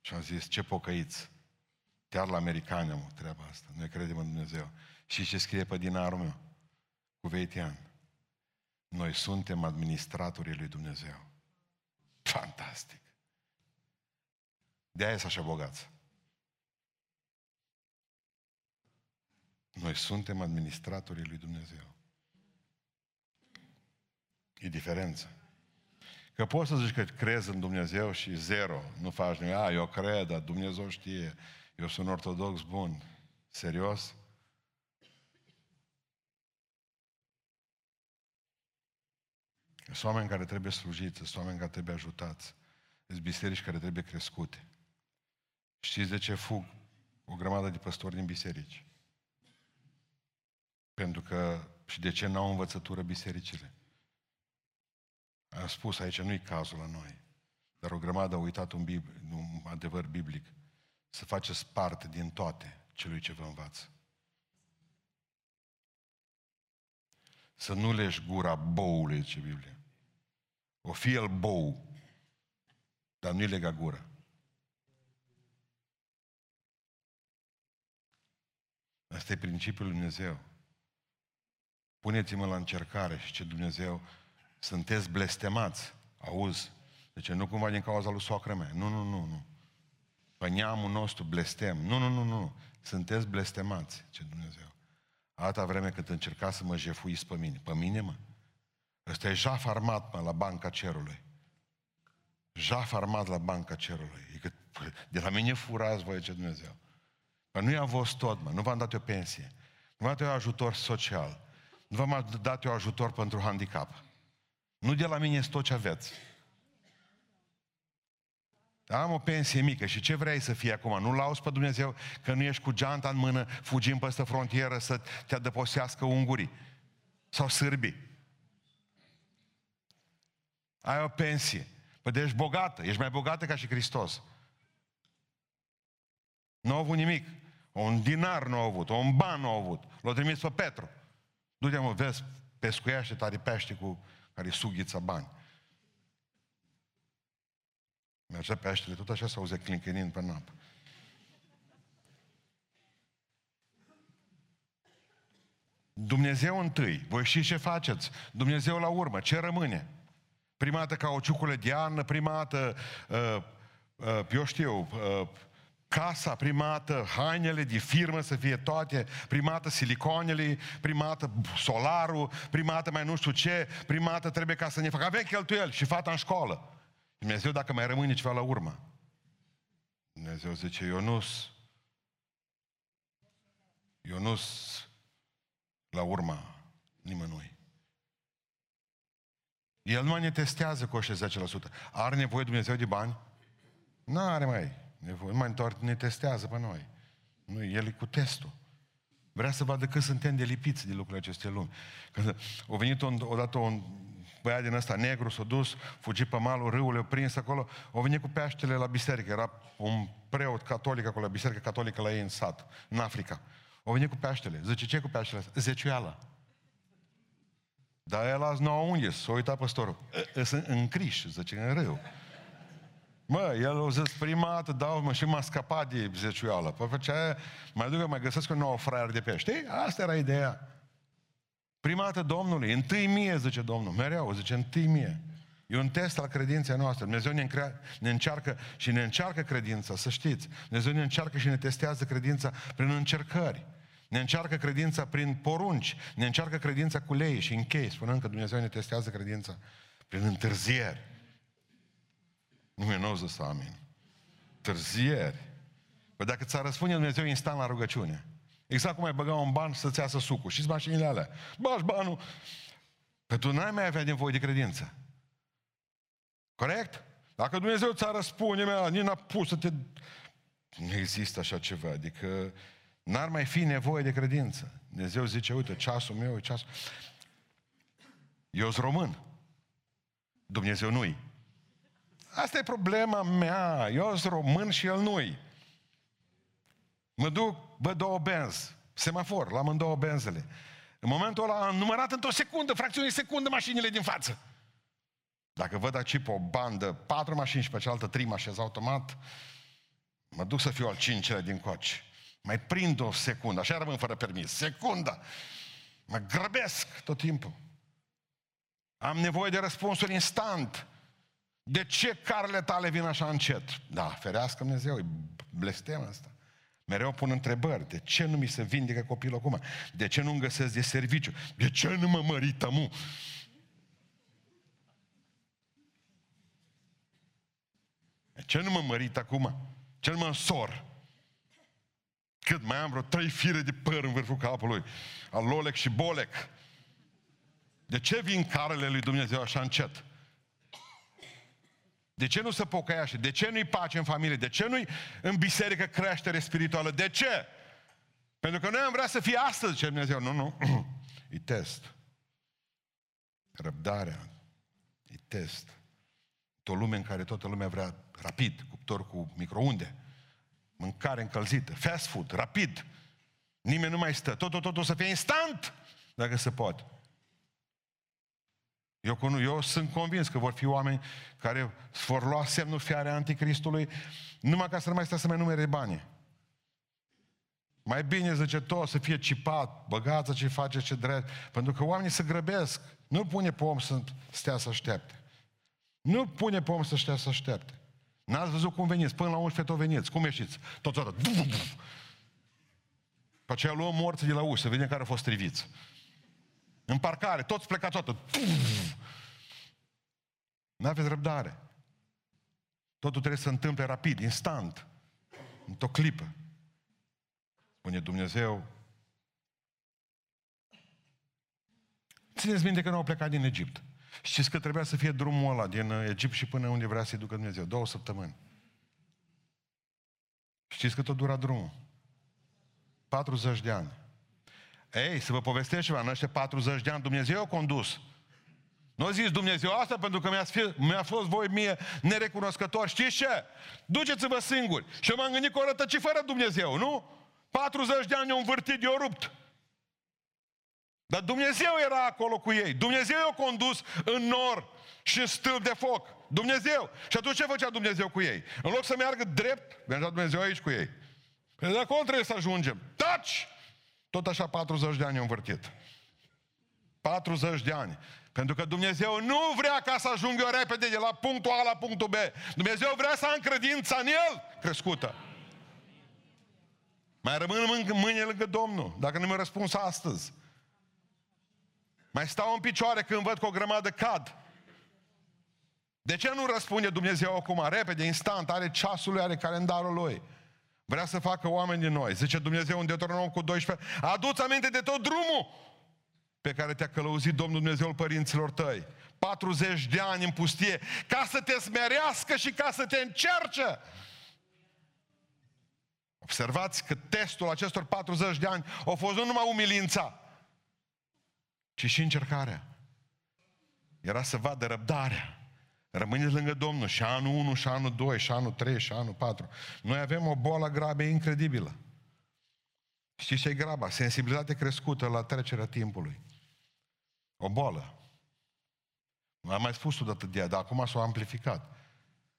Și am zis, ce pocăiți. Chiar la americani am treaba asta. Noi credem în Dumnezeu. Și ce scrie pe dinarul meu? Cu veitian. Noi suntem administratorii lui Dumnezeu. Fantastic. De aia sunt așa bogați. Noi suntem administratorii lui Dumnezeu. E diferență. Că poți să zici că crezi în Dumnezeu și zero, nu faci nimic. A, eu cred, dar Dumnezeu știe. Eu sunt ortodox bun. Serios? Sunt oameni care trebuie slujiți, sunt oameni care trebuie ajutați. Sunt biserici care trebuie crescute. Știți de ce fug o grămadă de păstori din biserici? Pentru că, și de ce n-au învățătură bisericile? Am spus, aici nu-i cazul la noi. Dar o grămadă a uitat un, bib- un adevăr biblic. Să faceți parte din toate celui ce vă învață. Să nu leși gura boului, ce Biblia. O fi el bou, dar nu-i lega gura. Asta e principiul lui Dumnezeu. Puneți-mă la încercare și ce Dumnezeu sunteți blestemați. Auzi? Deci nu cumva din cauza lui soacră mea. Nu, nu, nu, nu. Pe neamul nostru blestem. Nu, nu, nu, nu. Sunteți blestemați, ce Dumnezeu. Alta vreme când încerca să mă jefuiți pe mine. Pe mine, mă? Ăsta e jaf armat, mă, la banca cerului. Jaf armat la banca cerului. E că de la mine furați voi, ce Dumnezeu. Păi nu i-am fost tot, mă. Nu v-am dat o pensie. Nu v-am dat eu ajutor social. Nu v-am dat eu ajutor pentru handicap. Nu de la mine este tot ce aveți. Am o pensie mică și ce vrei să fie acum? Nu lauzi pe Dumnezeu că nu ești cu geanta în mână, fugim peste frontieră să te adăposească ungurii sau sârbii. Ai o pensie. Păi de ești bogată, ești mai bogată ca și Hristos. Nu au avut nimic. Un dinar nu au avut, un ban nu au avut. L-au trimis pe Petru. Du-te mă, vezi, pescuiește, tare pește cu care sughița bani. Mergea peștele, tot așa se auzea clincănind pe apă. Dumnezeu întâi. Voi știți ce faceți? Dumnezeu la urmă. Ce rămâne? Prima dată cauciucurile de iarnă, prima dată, uh, uh, eu știu, uh, casa primată, hainele de firmă să fie toate, primată siliconele, primată solarul, primată mai nu știu ce, primată trebuie ca să ne facă. Avem cheltuieli și fata în școală. Dumnezeu dacă mai rămâne ceva la urmă. Dumnezeu zice, eu nu eu nu la urma nimănui. El nu ne testează cu 10%. Are nevoie Dumnezeu de bani? Nu are mai nevoie. Nu mai întoarce, ne testează pe noi. Nu, el e cu testul. Vrea să vadă cât suntem de lipiți de lucrurile acestei lumi. Când a venit un, odată un băiat din ăsta negru, s-a dus, fugi pe malul râului, a prins acolo, a venit cu peștele la biserică. Era un preot catolic acolo, la biserică catolică la ei în sat, în Africa. A venit cu peștele. Zice, ce cu peștele Zeciuială. Dar el azi nu au unde, s-a uitat păstorul. Sunt în criș, zice, în râu. Mă, el o zis prima dată, dau, mă, și m-a scăpat de zeciuială. Păi făcea aia, mai duc, mai găsesc un nou fraier de pește. Ei, asta era ideea. Prima dată Domnului, întâi mie, zice Domnul, mereu, zice, întâi mie. E un test al credinței noastre. Dumnezeu ne, încrea, ne încearcă și ne încearcă credința, să știți. Dumnezeu ne încearcă și ne testează credința prin încercări. Ne încearcă credința prin porunci, ne încearcă credința cu lei și închei, spunând că Dumnezeu ne testează credința prin întârzieri. Nimeni nu o zis amin. Târzieri. Păi dacă ți-ar răspunde Dumnezeu instant la rugăciune, exact cum ai băga un ban să-ți iasă sucul, și mașinile alea, bași banul, Păi tu n-ai mai avea nevoie de credință. Corect? Dacă Dumnezeu ți-ar răspunde, mea, nici n-a pus să te... Nu există așa ceva, adică N-ar mai fi nevoie de credință. Dumnezeu zice, uite, ceasul meu e ceasul... Eu sunt român. Dumnezeu nu-i. Asta e problema mea. Eu sunt român și el nu-i. Mă duc, bă, două benzi. Semafor, la două benzele. În momentul ăla am numărat într-o secundă, fracțiune de secundă, mașinile din față. Dacă văd aici pe o bandă, patru mașini și pe cealaltă trei mașini automat, mă duc să fiu al cincelea din coci. Mai prind o secundă, așa rămân fără permis. Secunda. Mă grăbesc tot timpul. Am nevoie de răspunsuri instant. De ce carele tale vin așa încet? Da, ferească Dumnezeu, e blestem asta. Mereu pun întrebări. De ce nu mi se vindecă copilul acum? De ce nu-mi găsesc de serviciu? De ce nu mă mărită mu? De ce nu mă mărit acum? Ce nu mă însor? Cât mai am vreo trei fire de păr în vârful capului. Al Lolec și Bolec. De ce vin carele lui Dumnezeu așa încet? De ce nu se pocăiaște? De ce nu-i pace în familie? De ce nu-i în biserică creștere spirituală? De ce? Pentru că noi am vrea să fie astăzi, zice Dumnezeu. Nu, nu. E test. Răbdarea. E test. O lume în care toată lumea vrea rapid, cuptor cu microunde mâncare încălzită, fast food, rapid. Nimeni nu mai stă. Totul, totul să fie instant, dacă se poate. Eu, eu sunt convins că vor fi oameni care vor lua semnul fiare anticristului numai ca să nu mai stea să mai numere bani. Mai bine, zice tot, să fie cipat, băgați ce face, ce drept. Pentru că oamenii se grăbesc. Nu pune pe om să stea să aștepte. Nu pune pe om să stea să aștepte. N-ați văzut cum veniți? Până la 11 tot veniți. Cum ieșiți? Tot toată. Pe aceea luăm morții de la ușă, să vedem care au fost striviți. În parcare, toți plecați toată. Nu aveți răbdare. Totul trebuie să se întâmple rapid, instant. Într-o clipă. Spune Dumnezeu. Țineți minte că nu au plecat din Egipt. Știți că trebuia să fie drumul ăla din Egipt și până unde vrea să-i ducă Dumnezeu? Două săptămâni. Știți că tot dura drumul? 40 de ani. Ei, să vă povestesc ceva, în ăștia 40 de ani Dumnezeu a condus. Nu zis Dumnezeu asta pentru că mi-a, mi-a fost voi mie nerecunoscător. Știți ce? Duceți-vă singuri. Și m-am gândit că o rătăci fără Dumnezeu, nu? 40 de ani au învârtit, eu rupt. Dar Dumnezeu era acolo cu ei. Dumnezeu i-a condus în nor și în stâlp de foc. Dumnezeu. Și atunci ce făcea Dumnezeu cu ei? În loc să meargă drept, mergea Dumnezeu aici cu ei. Păi de acolo trebuie să ajungem. Taci! Tot așa 40 de ani am învârtit. 40 de ani. Pentru că Dumnezeu nu vrea ca să ajung eu repede de la punctul A la punctul B. Dumnezeu vrea să am credința în El crescută. Mai rămân în mâine lângă Domnul, dacă nu mi-a răspuns astăzi. Mai stau în picioare când văd că o grămadă cad. De ce nu răspunde Dumnezeu acum, repede, instant, are ceasul lui, are calendarul lui? Vrea să facă oameni din noi. Zice Dumnezeu în Deuteronom cu 12, aduți aminte de tot drumul pe care te-a călăuzit Domnul Dumnezeul părinților tăi. 40 de ani în pustie, ca să te smerească și ca să te încerce. Observați că testul acestor 40 de ani a fost nu numai umilința, ci și încercarea. Era să vadă răbdarea. Rămâneți lângă Domnul și anul 1, și anul 2, și anul 3, și anul 4. Noi avem o boală grabă incredibilă. Știți ce e graba? Sensibilitate crescută la trecerea timpului. O boală. Am mai spus-o de atât de ea, dar acum s-a amplificat.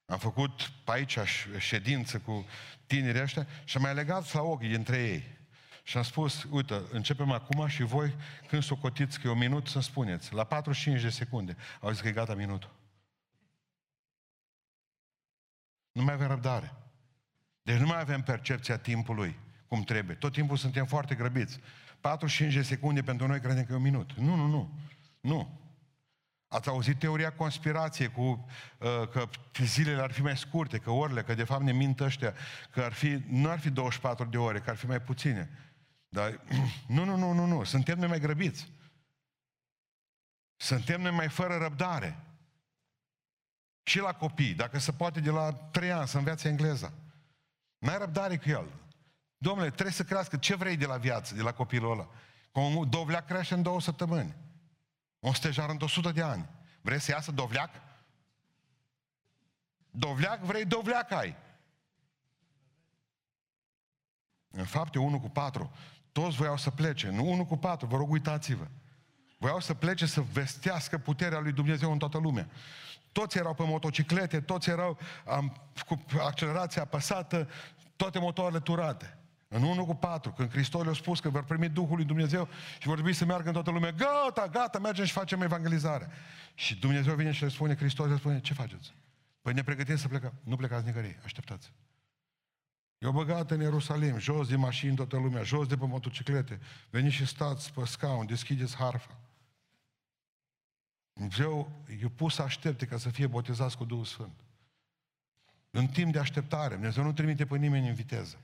Am făcut pe aici ședință cu tinerii ăștia și am mai legat la ochi dintre ei. Și am spus, uite, începem acum și voi, când s-o cotiți că e un minut, să spuneți. La 45 de secunde. Au zis că e gata minutul. Nu mai avem răbdare. Deci nu mai avem percepția timpului cum trebuie. Tot timpul suntem foarte grăbiți. 45 de secunde pentru noi credem că e un minut. Nu, nu, nu. Nu. Ați auzit teoria conspirației cu uh, că zilele ar fi mai scurte, că orele, că de fapt ne mint ăștia, că ar fi, nu ar fi 24 de ore, că ar fi mai puține. Dar nu, nu, nu, nu, nu. Suntem noi mai grăbiți. Suntem noi mai fără răbdare. Și la copii, dacă se poate de la 3 ani să învețe engleza. N-ai răbdare cu el. Domnule, trebuie să crească. Ce vrei de la viață, de la copilul ăla? Că un dovleac crește în două săptămâni. Un stejar în 100 de ani. Vrei să iasă dovleac? Dovleac, vrei dovleac ai. În fapte 1 cu 4, toți voiau să plece. Nu 1 cu 4, vă rog uitați-vă. Voiau să plece să vestească puterea lui Dumnezeu în toată lumea. Toți erau pe motociclete, toți erau am, cu accelerația apăsată, toate motoarele turate. În 1 cu 4, când Hristos le-a spus că vor primi Duhul lui Dumnezeu și vor trebui să meargă în toată lumea, gata, gata, mergem și facem evangelizare. Și Dumnezeu vine și le spune, Hristos le spune, ce faceți? Păi ne pregătim să plecăm. Nu plecați nicăieri, așteptați. Eu băgat în Ierusalim, jos din mașini toată lumea, jos de pe motociclete. Veniți și stați pe scaun, deschideți harfa. Dumnezeu e pus să aștepte ca să fie botezați cu Duhul Sfânt. În timp de așteptare, Dumnezeu nu trimite pe nimeni în viteză.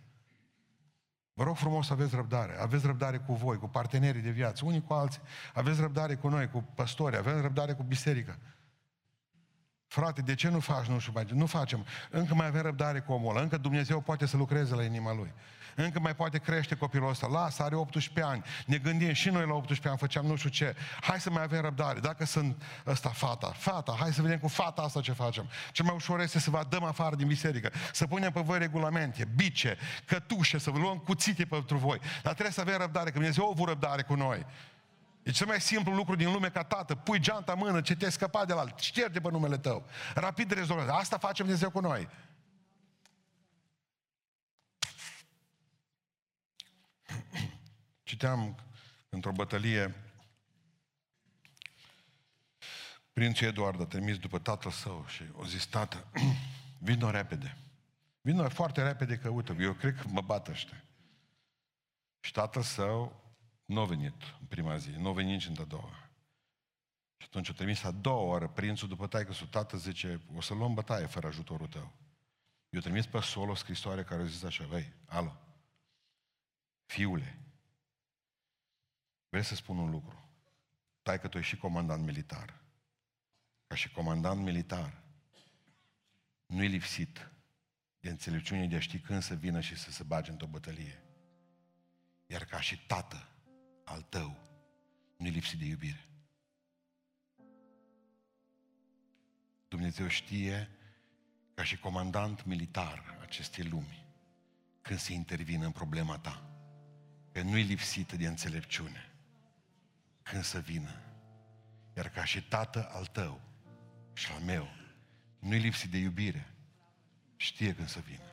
Vă rog frumos să aveți răbdare. Aveți răbdare cu voi, cu partenerii de viață, unii cu alții. Aveți răbdare cu noi, cu păstori, avem răbdare cu biserica. Frate, de ce nu faci nu știu mai? Nu facem. Încă mai avem răbdare cu omul ăla. Încă Dumnezeu poate să lucreze la inima lui. Încă mai poate crește copilul ăsta. Lasă, are 18 ani. Ne gândim și noi la 18 ani, făceam nu știu ce. Hai să mai avem răbdare. Dacă sunt ăsta fata, fata, hai să vedem cu fata asta ce facem. Ce mai ușor este să vă dăm afară din biserică. Să punem pe voi regulamente, bice, cătușe, să vă luăm cuțite pentru voi. Dar trebuie să avem răbdare, că Dumnezeu a avut răbdare cu noi. E cel mai simplu lucru din lume ca tată. Pui geanta în mână, ce te-ai scăpat de la alt, șterge pe numele tău. Rapid rezolvat. Asta facem Dumnezeu cu noi. Citeam într-o bătălie Prințul Eduard a trimis după tatăl său și o zis, tată, vină repede. Vină foarte repede că, uite, eu cred că mă bat ăștia. Și tatăl său nu a venit în prima zi, nu a venit nici în a doua. Și atunci a trimis a doua oară prințul după taică să tată zice, o să luăm bătaie fără ajutorul tău. Eu trimis pe sol o scrisoare care a zis așa, vei, alo, fiule, vrei să spun un lucru. Tai că tu ești și comandant militar. Ca și comandant militar, nu-i lipsit de înțelepciune de a ști când să vină și să se bage într-o bătălie. Iar ca și tată, al tău nu-i lipsit de iubire. Dumnezeu știe, ca și comandant militar acestei lumi, când se intervine în problema ta, că nu-i lipsită de înțelepciune când să vină. Iar ca și tată al tău și al meu, nu-i lipsit de iubire, știe când să vină.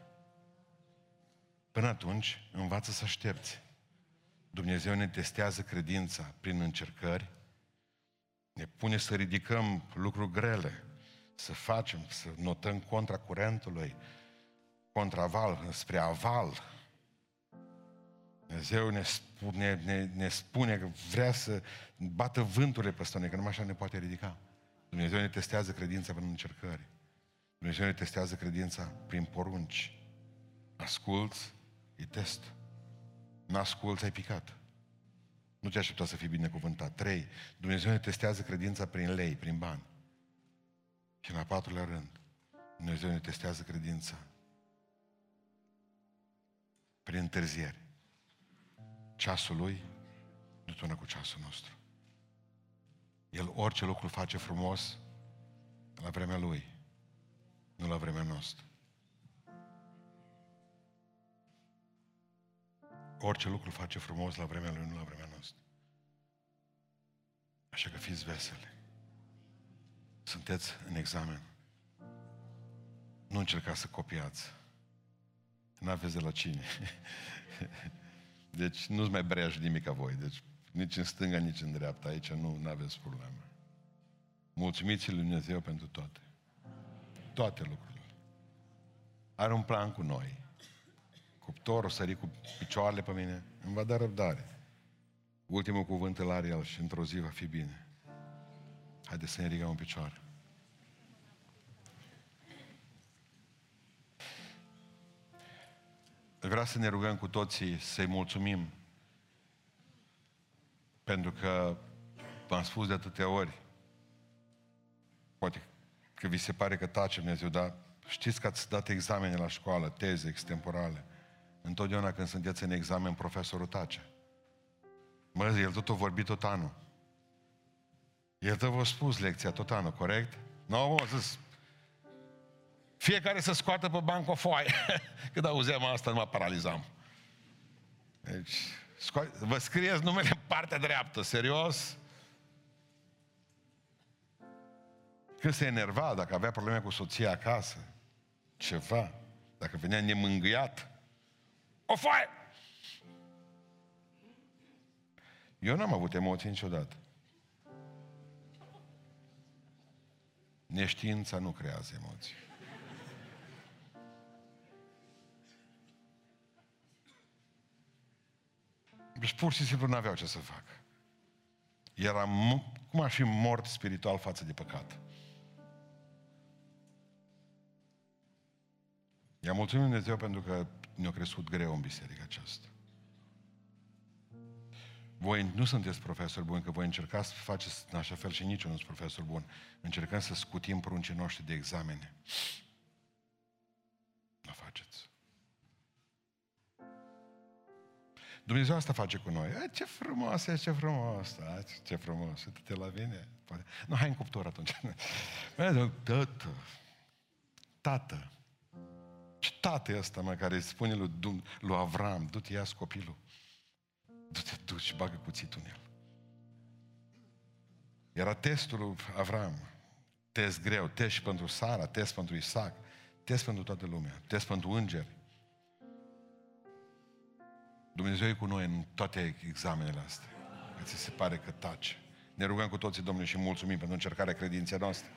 Până atunci, învață să aștepți Dumnezeu ne testează credința prin încercări, ne pune să ridicăm lucruri grele, să facem, să notăm contra curentului, contra val, spre aval. Dumnezeu ne spune, ne, ne spune că vrea să bată vânturile pe stone, că numai așa ne poate ridica. Dumnezeu ne testează credința prin încercări. Dumnezeu ne testează credința prin porunci. Asculți, e test. N-asculți, ai picat. Nu te aștepta să fii binecuvântat. Trei, Dumnezeu ne testează credința prin lei, prin bani. Și în a patrulea rând, Dumnezeu ne testează credința prin întârzieri. Ceasul lui nu tună cu ceasul nostru. El orice lucru face frumos la vremea lui, nu la vremea noastră. Orice lucru face frumos la vremea lui, nu la vremea noastră. Așa că fiți veseli. Sunteți în examen. Nu încercați să copiați. Nu aveți de la cine. Deci nu-ți mai breaj nimic ca voi. Deci nici în stânga, nici în dreapta. Aici nu aveți probleme. Mulțumiți lui Dumnezeu pentru toate. Toate lucrurile. Are un plan cu noi. Cuptorul sări cu picioarele pe mine. Îmi va da răbdare. Ultimul cuvânt îl are el și într-o zi va fi bine. Haideți să ne ridicăm în picioare. Vreau să ne rugăm cu toții să-i mulțumim pentru că v-am spus de atâtea ori, poate că vi se pare că tace Dumnezeu, dar știți că ați dat examene la școală, teze extemporale. Întotdeauna când sunteți în examen, profesorul tace. Mă, el tot a vorbit tot anul. El tot v-a spus lecția tot anul, corect? Nu, no, mă, zis, fiecare să scoată pe bancă o foaie. Când auzeam asta, nu mă paralizam. Deci, sco- vă scrieți numele în partea dreaptă, serios? Când se enerva, dacă avea probleme cu soția acasă, ceva, dacă venea nemângâiat, o foaie! Eu n-am avut emoții niciodată. Neștiința nu creează emoții. Deci pur și simplu nu aveau ce să facă. Era, cum aș fi mort spiritual față de păcat. I-am mulțumit Dumnezeu pentru că ne-a crescut greu în biserica aceasta. Voi nu sunteți profesori buni, că voi încercați să faceți în așa fel și nici nu sunt profesor bun. Încercăm să scutim pruncii noștri de examene. Nu faceți. Dumnezeu asta face cu noi. E, ce frumos e, ce frumos, da? ce frumos, uite-te la vine. Poate. Nu, hai în cuptor atunci. Tată, tată, ce tată e ăsta, mă, care îi spune lui, lui Avram, du-te, ia copilul. Du-te, du și bagă cuțitul în el. Era testul lui Avram. Test greu, test și pentru Sara, test pentru Isaac, test pentru toată lumea, test pentru îngeri. Dumnezeu e cu noi în toate examenele astea. Ți se pare că taci. Ne rugăm cu toții, Domnule, și mulțumim pentru încercarea credinței noastre.